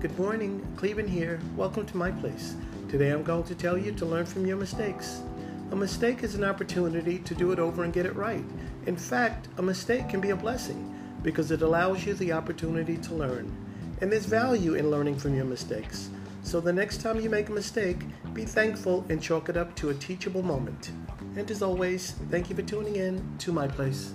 Good morning, Clevin here. Welcome to my place. Today I'm going to tell you to learn from your mistakes. A mistake is an opportunity to do it over and get it right. In fact, a mistake can be a blessing because it allows you the opportunity to learn. And there's value in learning from your mistakes. So the next time you make a mistake, be thankful and chalk it up to a teachable moment. And as always, thank you for tuning in to my place.